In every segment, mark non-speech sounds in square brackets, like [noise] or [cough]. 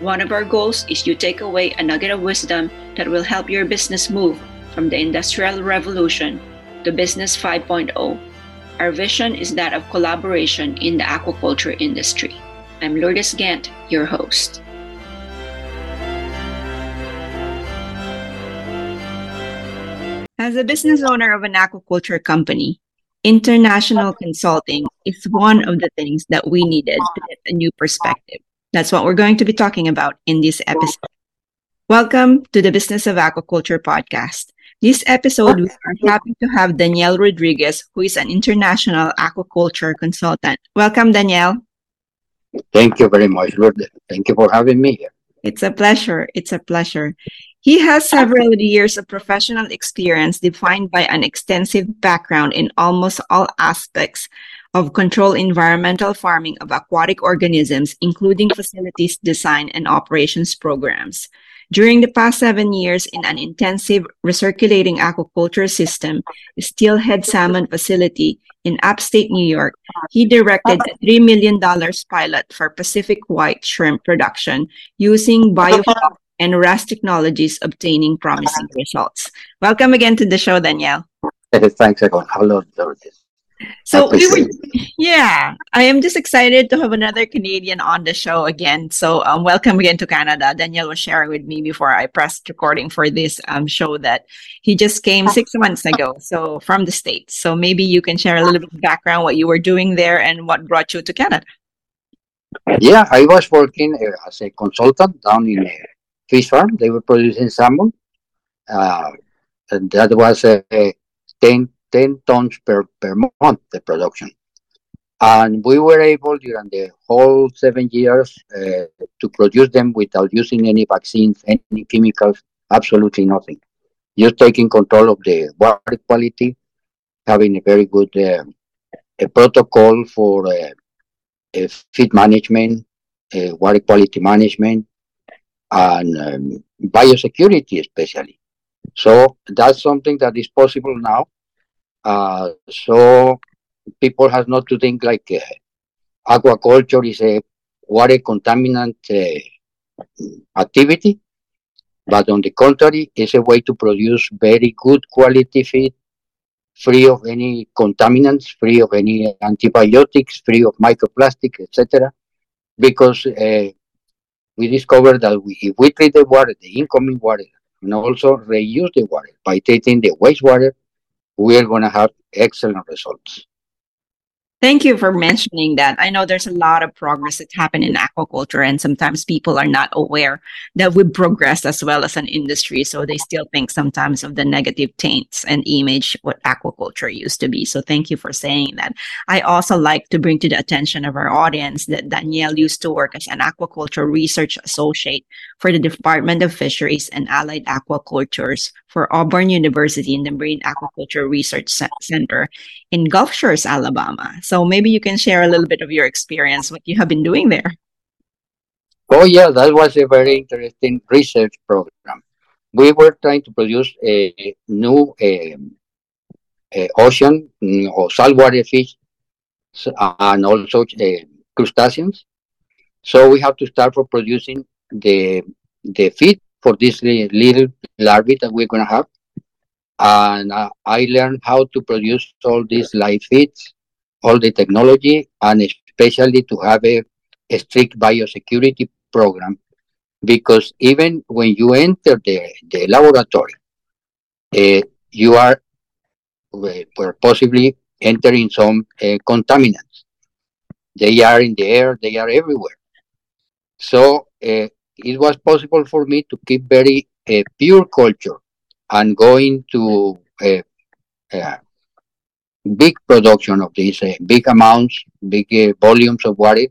One of our goals is to take away a nugget of wisdom that will help your business move from the Industrial Revolution to Business 5.0. Our vision is that of collaboration in the aquaculture industry. I'm Lourdes Gant, your host. As a business owner of an aquaculture company, international consulting is one of the things that we needed to get a new perspective. That's what we're going to be talking about in this episode. Welcome to the Business of Aquaculture podcast. This episode, we are happy to have Daniel Rodriguez, who is an international aquaculture consultant. Welcome, Daniel. Thank you very much, Lourdes. Thank you for having me here. It's a pleasure. It's a pleasure. He has several years of professional experience defined by an extensive background in almost all aspects of control environmental farming of aquatic organisms, including facilities design and operations programs. During the past seven years in an intensive recirculating aquaculture system, Steelhead Salmon Facility in upstate New York, he directed a $3 million pilot for Pacific white shrimp production using biofloc and RAS technologies obtaining promising results. Welcome again to the show, Daniel. Thanks, Egon. Hello. So we were, yeah, I am just excited to have another Canadian on the show again. So um, welcome again to Canada. Daniel was sharing with me before I pressed recording for this um, show that he just came six months ago, so from the states. So maybe you can share a little bit of background, what you were doing there, and what brought you to Canada. Yeah, I was working uh, as a consultant down in uh, fish farm. They were producing salmon. Uh, and that was uh, 10, 10 tons per, per month, the production. And we were able during the whole seven years uh, to produce them without using any vaccines, any chemicals, absolutely nothing. Just taking control of the water quality, having a very good uh, a protocol for uh, feed management, water quality management, and um, biosecurity especially. So that's something that is possible now. Uh, so people have not to think like uh, aquaculture is a water contaminant uh, activity, but on the contrary, it's a way to produce very good quality feed, free of any contaminants, free of any antibiotics, free of microplastic, etc. Because uh, we discovered that we, if we treat the water, the incoming water, and also reuse the water by treating the wastewater, we are going to have excellent results. Thank you for mentioning that. I know there's a lot of progress that's happened in aquaculture, and sometimes people are not aware that we've progressed as well as an industry. So they still think sometimes of the negative taints and image what aquaculture used to be. So thank you for saying that. I also like to bring to the attention of our audience that Daniel used to work as an aquaculture research associate for the Department of Fisheries and Allied Aquacultures for Auburn University in the Marine Aquaculture Research Center in Gulf Shores, Alabama. So maybe you can share a little bit of your experience, what you have been doing there. Oh, yeah, that was a very interesting research program. We were trying to produce a new um, a ocean mm, or saltwater fish and also uh, crustaceans. So we have to start for producing the the feed for this little larvae that we're going to have. And uh, I learned how to produce all these live feeds, all the technology, and especially to have a, a strict biosecurity program because even when you enter the, the laboratory, uh, you are possibly entering some uh, contaminants. They are in the air, they are everywhere. So uh, it was possible for me to keep very uh, pure culture and going to uh, uh, big production of these big amounts, big volumes of water,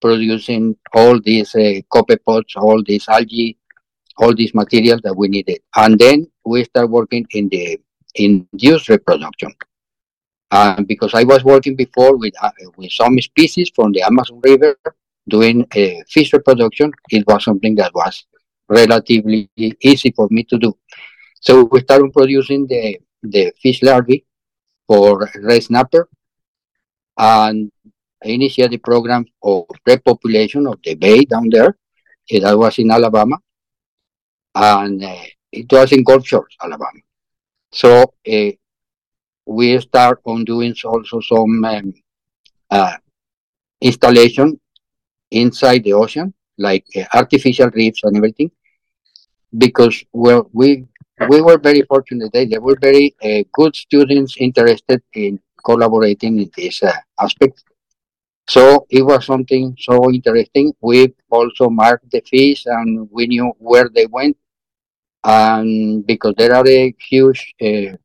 producing all these uh, copepods, all these algae, all these materials that we needed. And then we start working in the induced reproduction. Uh, because I was working before with uh, with some species from the Amazon River doing uh, fish reproduction, it was something that was relatively easy for me to do. So we started producing the the fish larvae for red snapper, and initiated the program of repopulation of the bay down there. That was in Alabama, and uh, it was in Gulf Shores, Alabama. So uh, we start on doing also some um, uh, installation inside the ocean, like uh, artificial reefs and everything, because well, we we were very fortunate. They, they were very uh, good students interested in collaborating in this uh, aspect. So it was something so interesting. We also marked the fish and we knew where they went. And because there are a huge uh,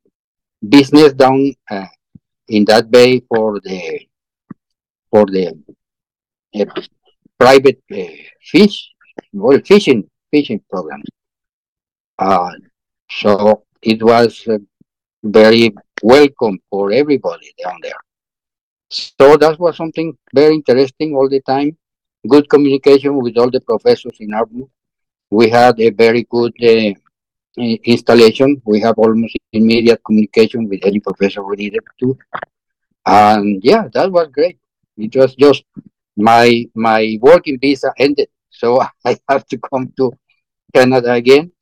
business down uh, in that bay for the for the uh, private uh, fish, well, fishing fishing programs. So it was uh, very welcome for everybody down there. So that was something very interesting all the time. Good communication with all the professors in Auburn. We had a very good uh, installation. We have almost immediate communication with any professor we needed to. And yeah, that was great. It was just my my working visa ended, so [laughs] I have to come to Canada again,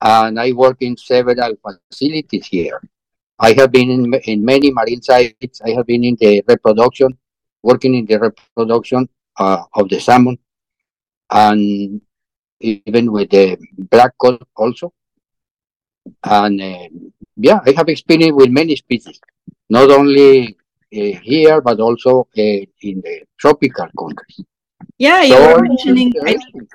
and I work in several facilities here. I have been in, in many marine sites. I have been in the reproduction, working in the reproduction uh, of the salmon, and even with the black cod also. And uh, yeah, I have experience with many species, not only uh, here but also uh, in the tropical countries. Yeah, you so, were mentioning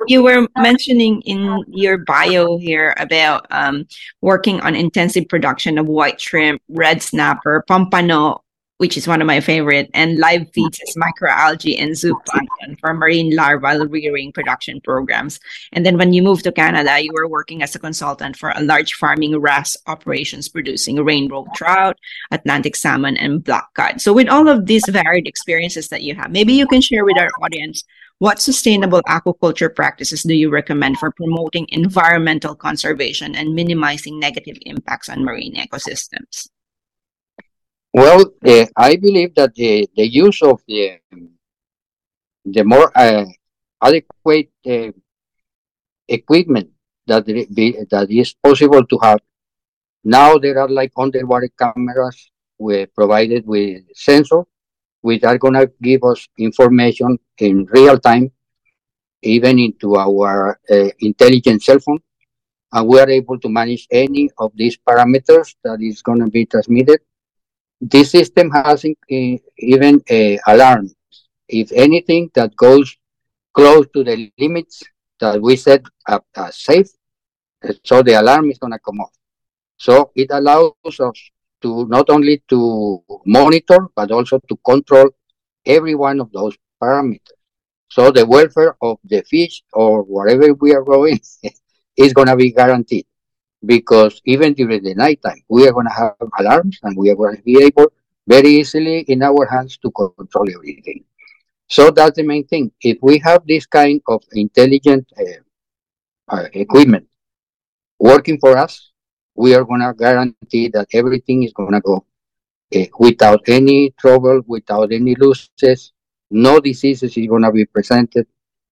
you were mentioning in your bio here about um, working on intensive production of white shrimp, red snapper, pompano, which is one of my favorite, and live feeds as microalgae and zooplankton for marine larval rearing production programs. And then when you moved to Canada, you were working as a consultant for a large farming RAS operations producing rainbow trout, Atlantic salmon, and black cod. So with all of these varied experiences that you have, maybe you can share with our audience what sustainable aquaculture practices do you recommend for promoting environmental conservation and minimizing negative impacts on marine ecosystems? Well, uh, I believe that the, the use of the the more uh, adequate uh, equipment that be, that is possible to have. Now there are like underwater cameras we provided with sensor which are going to give us information in real time, even into our uh, intelligent cell phone. And we are able to manage any of these parameters that is going to be transmitted. This system has in, even a alarm. If anything that goes close to the limits that we set up as safe, so the alarm is going to come off. So it allows us to not only to monitor but also to control every one of those parameters. So the welfare of the fish or whatever we are growing [laughs] is going to be guaranteed because even during the nighttime we are going to have alarms and we are going to be able very easily in our hands to control everything. So that's the main thing. If we have this kind of intelligent uh, uh, equipment working for us, we are going to guarantee that everything is going to go uh, without any trouble, without any losses. No diseases is going to be presented,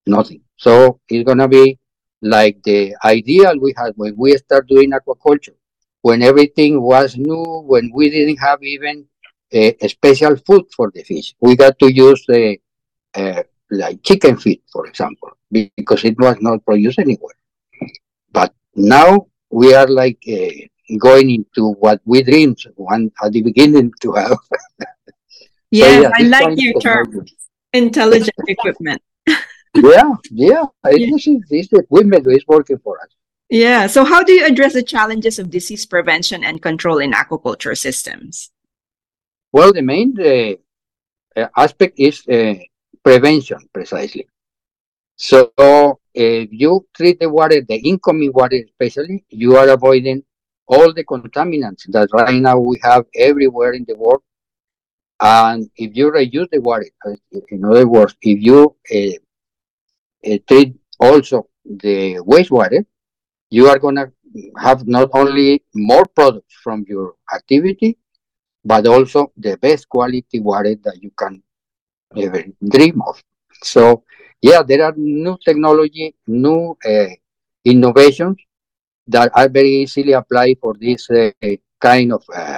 nothing. So it's going to be like the ideal we had when we start doing aquaculture, when everything was new, when we didn't have even a, a special food for the fish. We got to use the uh, like chicken feed, for example. because it was not produced anywhere. But now we are like uh, going into what we dreamed one at the beginning to have. yeah, [laughs] so, yeah, I like your term, intelligent equipment. [laughs] yeah, yeah, yeah. This, is, this equipment is working for us. Yeah. So, how do you address the challenges of disease prevention and control in aquaculture systems? Well, the main uh, aspect is uh, prevention, precisely. So, if you treat the water, the incoming water especially, you are avoiding all the contaminants that right now we have everywhere in the world. And if you reuse the water, uh, in other words, if you uh, uh, treat also the wastewater, you are going to have not only more products from your activity, but also the best quality water that you can ever dream of. So, yeah, there are new technology, new uh, innovations that are very easily applied for this uh, kind of uh,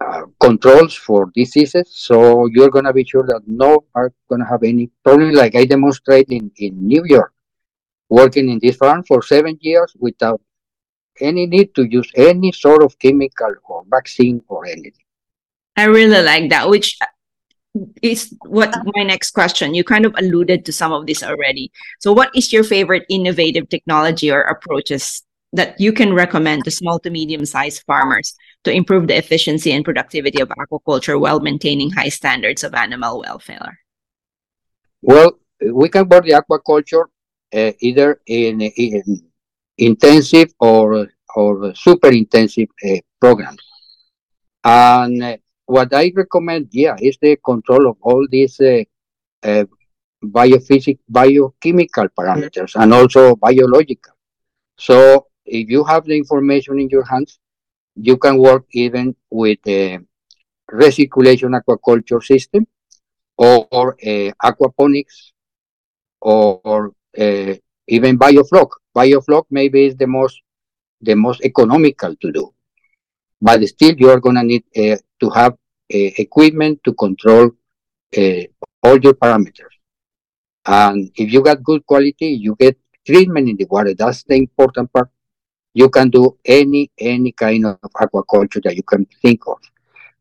uh controls for diseases. So you're going to be sure that no are going to have any problem like I demonstrated in, in New York, working in this farm for seven years without any need to use any sort of chemical or vaccine or anything. I really like that, which is what my next question. You kind of alluded to some of this already. So, what is your favorite innovative technology or approaches that you can recommend to small to medium sized farmers to improve the efficiency and productivity of aquaculture while maintaining high standards of animal welfare? Well, we can work the aquaculture uh, either in, in, intensive or or super intensive uh, programs. And uh, what I recommend, yeah, is the control of all these uh, uh, biophysic, biochemical parameters and also biological. So if you have the information in your hands, you can work even with a recirculation aquaculture system or, or uh, aquaponics or, or uh, even biofloc. Biofloc maybe is the most the most economical to do but still you are going to need uh, to have uh, equipment to control uh, all your parameters. And if you got good quality, you get treatment in the water. That's the important part. You can do any any kind of aquaculture that you can think of.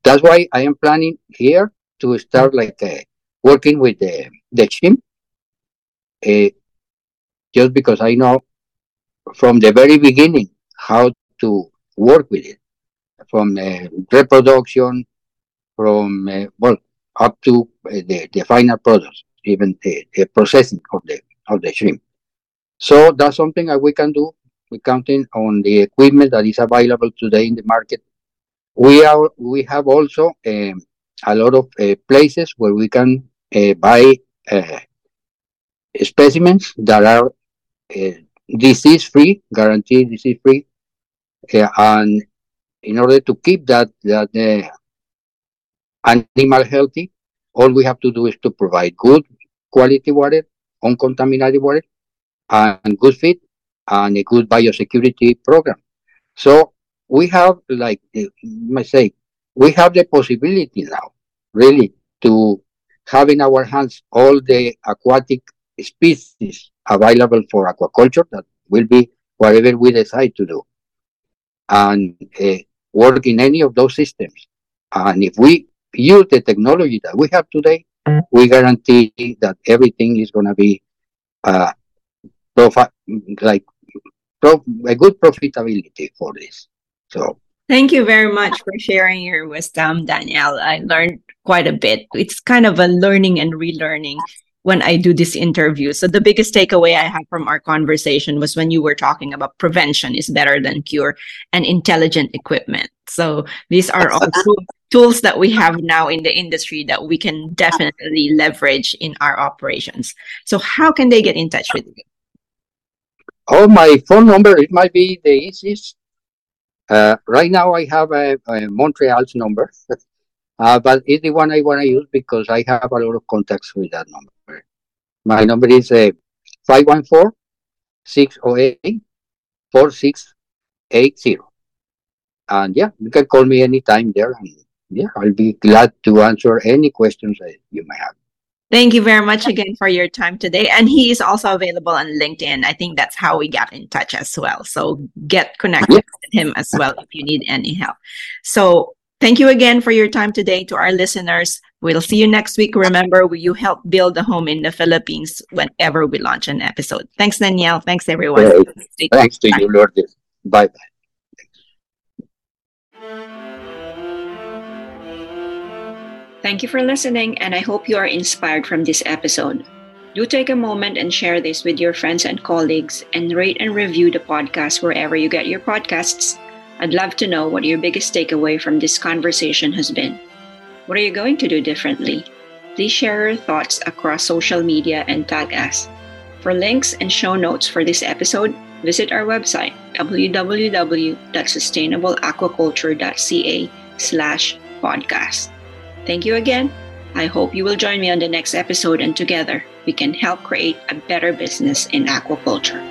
That's why I am planning here to start like uh, working with the the shrimp. Uh, just because I know from the very beginning how to work with it from uh, reproduction, from uh, well up to uh, the, the final products, even the, the processing of the of the shrimp. So that's something that we can do. We're counting on the equipment that is available today in the market. We are we have also um, a lot of uh, places where we can uh, buy uh, specimens that are disease free, guaranteed disease free, and in order to keep that that uh, animal healthy, all we have to do is to provide good quality water, uncontaminated water, and good feed, and a good biosecurity program. So we have, like I say, we have the possibility now, really, to have in our hands all the aquatic species available for aquaculture that will be whatever we decide to do. And uh, work in any of those systems. And if we use the technology that we have today, we guarantee that everything is going to be uh, profi- like prof- a good profitability for this. So thank you very much for sharing your wisdom, Daniel. I learned quite a bit. It's kind of a learning and relearning when I do this interview. So the biggest takeaway I had from our conversation was when you were talking about prevention is better than cure and intelligent equipment. So these are all tools that we have now in the industry that we can definitely leverage in our operations. So how can they get in touch with you? Oh, my phone number, it might be the easiest. Uh, right now I have a, a Montreal's number, [laughs] uh, but it's the one I want to use because I have a lot of contacts with that number. My number is uh, 514 608 4680. And yeah, you can call me anytime there. And yeah, I'll be glad to answer any questions that you may have. Thank you very much again for your time today. And he is also available on LinkedIn. I think that's how we got in touch as well. So get connected with him as well if you need any help. So thank you again for your time today to our listeners. We'll see you next week. Remember, you help build a home in the Philippines whenever we launch an episode. Thanks, Daniel. Thanks, everyone. Thanks to you, Lourdes. Bye bye. Thank you for listening, and I hope you are inspired from this episode. Do take a moment and share this with your friends and colleagues, and rate and review the podcast wherever you get your podcasts. I'd love to know what your biggest takeaway from this conversation has been. What are you going to do differently? Please share your thoughts across social media and tag us. For links and show notes for this episode, visit our website www.sustainableaquaculture.ca slash podcast. Thank you again. I hope you will join me on the next episode and together we can help create a better business in aquaculture.